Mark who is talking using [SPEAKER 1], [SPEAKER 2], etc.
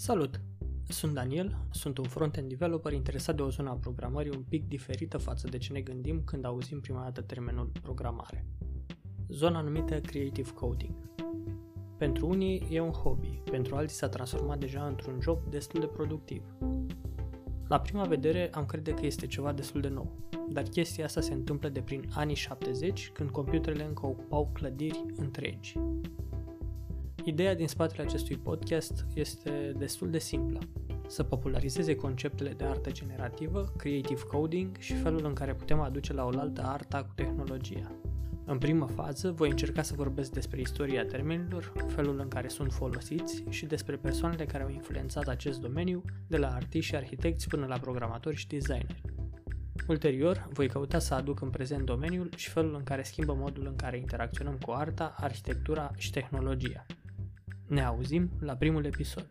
[SPEAKER 1] Salut! Sunt Daniel, sunt un front-end developer interesat de o zonă a programării un pic diferită față de ce ne gândim când auzim prima dată termenul programare. Zona numită Creative Coding. Pentru unii e un hobby, pentru alții s-a transformat deja într-un job destul de productiv. La prima vedere am crede că este ceva destul de nou, dar chestia asta se întâmplă de prin anii 70, când computerele încă ocupau clădiri întregi. Ideea din spatele acestui podcast este destul de simplă. Să popularizeze conceptele de artă generativă, creative coding și felul în care putem aduce la oaltă arta cu tehnologia. În primă fază, voi încerca să vorbesc despre istoria termenilor, felul în care sunt folosiți și despre persoanele care au influențat acest domeniu, de la artiști și arhitecți până la programatori și designeri. Ulterior, voi căuta să aduc în prezent domeniul și felul în care schimbă modul în care interacționăm cu arta, arhitectura și tehnologia. Ne auzim la primul episod.